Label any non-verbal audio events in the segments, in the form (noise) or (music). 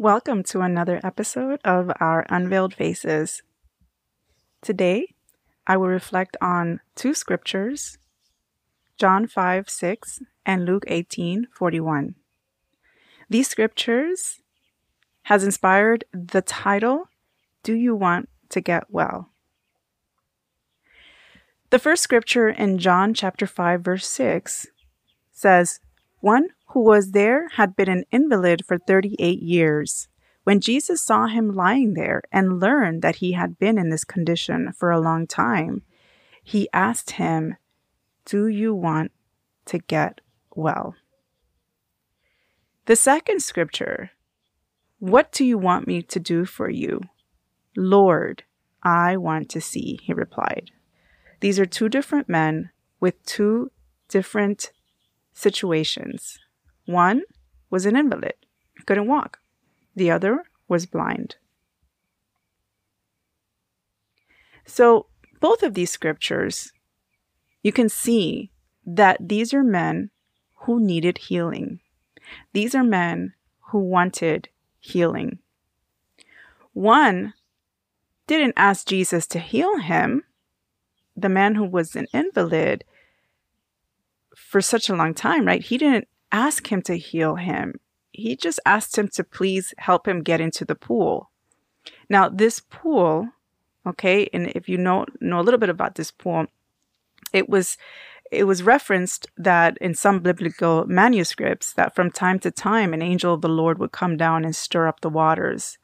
Welcome to another episode of our Unveiled Faces. Today, I will reflect on two scriptures John 5 6 and Luke 18 41. These scriptures has inspired the title, Do You Want to Get Well? The first scripture in John chapter 5 verse 6 says, One who was there had been an invalid for 38 years. When Jesus saw him lying there and learned that he had been in this condition for a long time, he asked him, Do you want to get well? The second scripture, What do you want me to do for you? Lord, I want to see, he replied. These are two different men with two different situations. One was an invalid, couldn't walk. The other was blind. So, both of these scriptures, you can see that these are men who needed healing. These are men who wanted healing. One didn't ask Jesus to heal him. The man who was an invalid for such a long time, right? He didn't ask him to heal him. He just asked him to please help him get into the pool. Now, this pool, okay, and if you know know a little bit about this pool, it was it was referenced that in some biblical manuscripts that from time to time an angel of the Lord would come down and stir up the waters.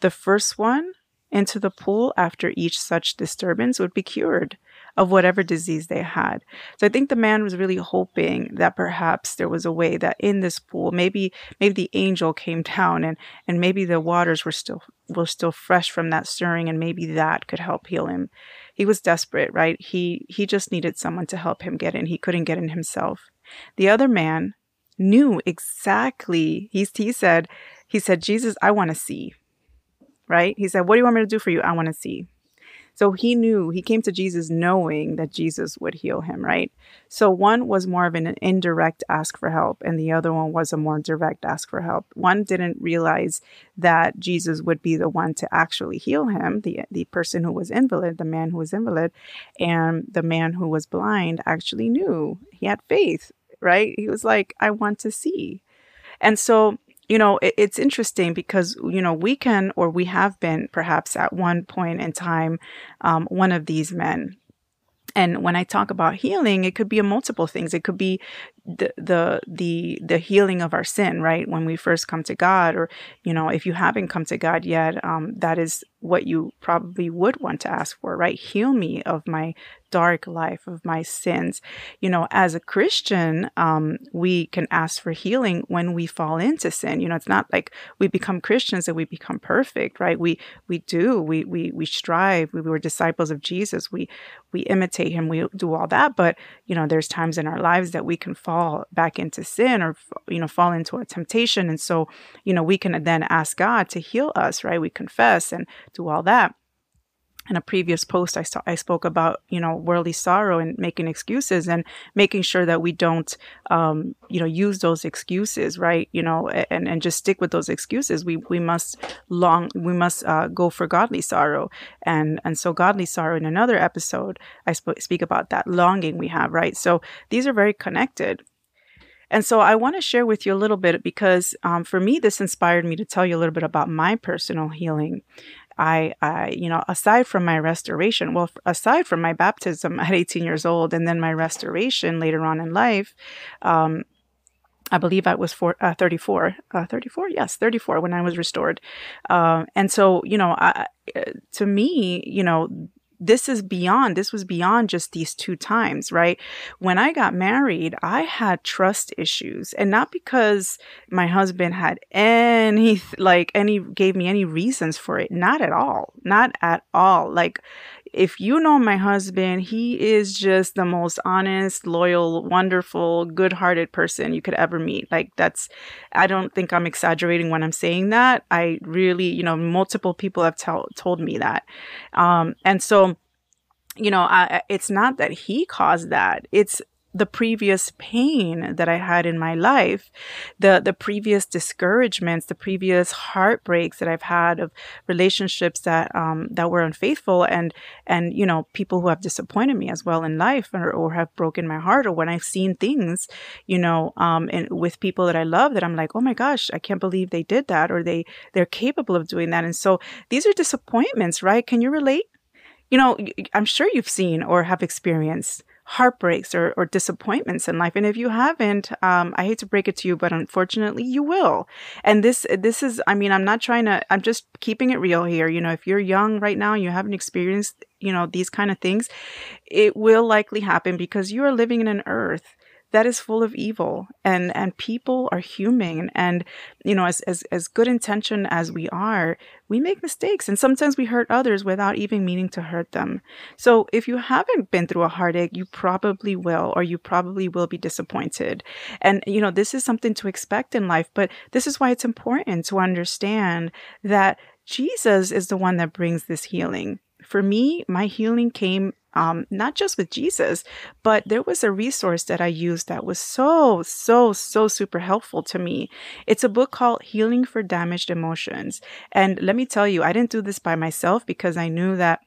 The first one into the pool after each such disturbance would be cured of whatever disease they had. So I think the man was really hoping that perhaps there was a way that in this pool, maybe maybe the angel came down and and maybe the waters were still were still fresh from that stirring and maybe that could help heal him. He was desperate, right? He he just needed someone to help him get in. He couldn't get in himself. The other man knew exactly. He he said he said, "Jesus, I want to see." Right? He said, "What do you want me to do for you? I want to see." So he knew, he came to Jesus knowing that Jesus would heal him, right? So one was more of an indirect ask for help, and the other one was a more direct ask for help. One didn't realize that Jesus would be the one to actually heal him, the, the person who was invalid, the man who was invalid, and the man who was blind actually knew. He had faith, right? He was like, I want to see. And so you know, it, it's interesting because, you know, we can or we have been perhaps at one point in time um, one of these men. And when I talk about healing, it could be a multiple things. It could be the the the the healing of our sin, right? When we first come to God, or you know, if you haven't come to God yet, um, that is what you probably would want to ask for, right? Heal me of my dark life, of my sins. You know, as a Christian, um, we can ask for healing when we fall into sin. You know, it's not like we become Christians and we become perfect, right? We we do. We we we strive. We were disciples of Jesus. We we imitate him. We do all that. But you know, there's times in our lives that we can fall back into sin or you know fall into a temptation, and so you know we can then ask God to heal us, right? We confess and do all that. In a previous post I, saw, I spoke about you know worldly sorrow and making excuses and making sure that we don't um, you know use those excuses right? You know and and just stick with those excuses. We we must long we must uh, go for godly sorrow. And and so godly sorrow in another episode I sp- speak about that longing we have right? So these are very connected and so I want to share with you a little bit because um, for me, this inspired me to tell you a little bit about my personal healing. I, I, you know, aside from my restoration, well, aside from my baptism (laughs) at 18 years old and then my restoration later on in life, um, I believe I was for, uh, 34, uh, 34, yes, 34 when I was restored. Uh, and so, you know, I, to me, you know, this is beyond this was beyond just these two times right? When i got married i had trust issues and not because my husband had any like any gave me any reasons for it not at all not at all. Like if you know my husband, he is just the most honest, loyal, wonderful, good hearted person you could ever meet. Like, that's, I don't think I'm exaggerating when I'm saying that. I really, you know, multiple people have tell, told me that. Um, and so, you know, I, it's not that he caused that. It's the previous pain that I had in my life, the the previous discouragements, the previous heartbreaks that I've had of relationships that um, that were unfaithful, and and you know people who have disappointed me as well in life, or, or have broken my heart, or when I've seen things, you know, um, and with people that I love, that I'm like, oh my gosh, I can't believe they did that, or they they're capable of doing that, and so these are disappointments, right? Can you relate? You know, I'm sure you've seen or have experienced heartbreaks or, or disappointments in life. And if you haven't, um, I hate to break it to you, but unfortunately you will. And this, this is, I mean, I'm not trying to, I'm just keeping it real here. You know, if you're young right now, and you haven't experienced, you know, these kind of things, it will likely happen because you are living in an earth that is full of evil and and people are human and you know as as as good intention as we are we make mistakes and sometimes we hurt others without even meaning to hurt them. So if you haven't been through a heartache you probably will or you probably will be disappointed. And you know this is something to expect in life but this is why it's important to understand that Jesus is the one that brings this healing. For me, my healing came um, not just with Jesus, but there was a resource that I used that was so, so, so super helpful to me. It's a book called Healing for Damaged Emotions. And let me tell you, I didn't do this by myself because I knew that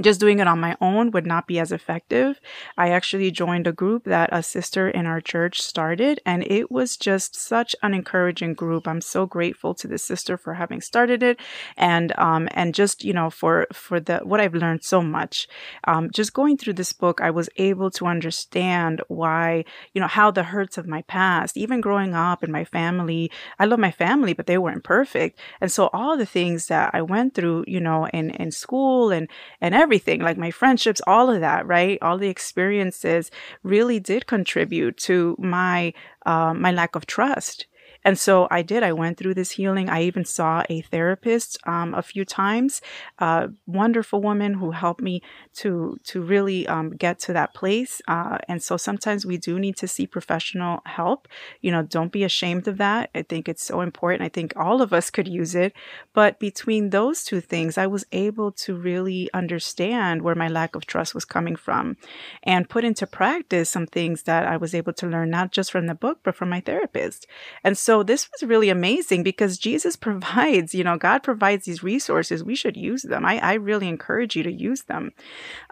just doing it on my own would not be as effective. I actually joined a group that a sister in our church started, and it was just such an encouraging group. I'm so grateful to the sister for having started it, and um, and just you know for for the what I've learned so much. Um, just going through this book, I was able to understand why you know how the hurts of my past, even growing up in my family. I love my family, but they weren't perfect, and so all the things that I went through, you know, in in school and and everything, like my friendships, all of that, right? All the experiences really did contribute to my uh, my lack of trust and so I did. I went through this healing. I even saw a therapist um, a few times, a wonderful woman who helped me to to really um, get to that place. Uh, and so sometimes we do need to see professional help. You know, don't be ashamed of that. I think it's so important. I think all of us could use it. But between those two things, I was able to really understand where my lack of trust was coming from and put into practice some things that I was able to learn, not just from the book, but from my therapist. And so so this was really amazing because Jesus (laughs) provides, you know, God provides these resources. We should use them. I, I really encourage you to use them.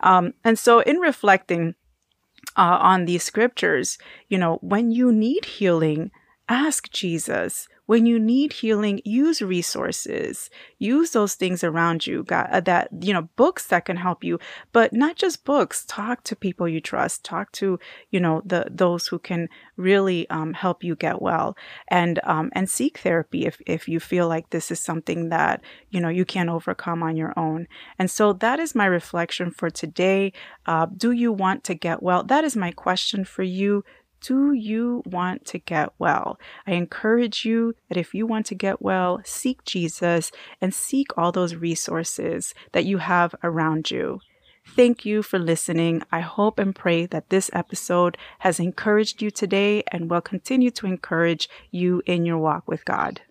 Um, and so in reflecting uh, on these scriptures, you know, when you need healing, ask Jesus. When you need healing, use resources. Use those things around you God, uh, that, you know, books that can help you, but not just books. Talk to people you trust. Talk to, you know, the those who can really um, help you get well and um, and seek therapy if, if you feel like this is something that, you know, you can't overcome on your own. And so that is my reflection for today. Uh, do you want to get well? That is my question for you do you want to get well? I encourage you that if you want to get well, seek Jesus and seek all those resources that you have around you. Thank you for listening. I hope and pray that this episode has encouraged you today and will continue to encourage you in your walk with God.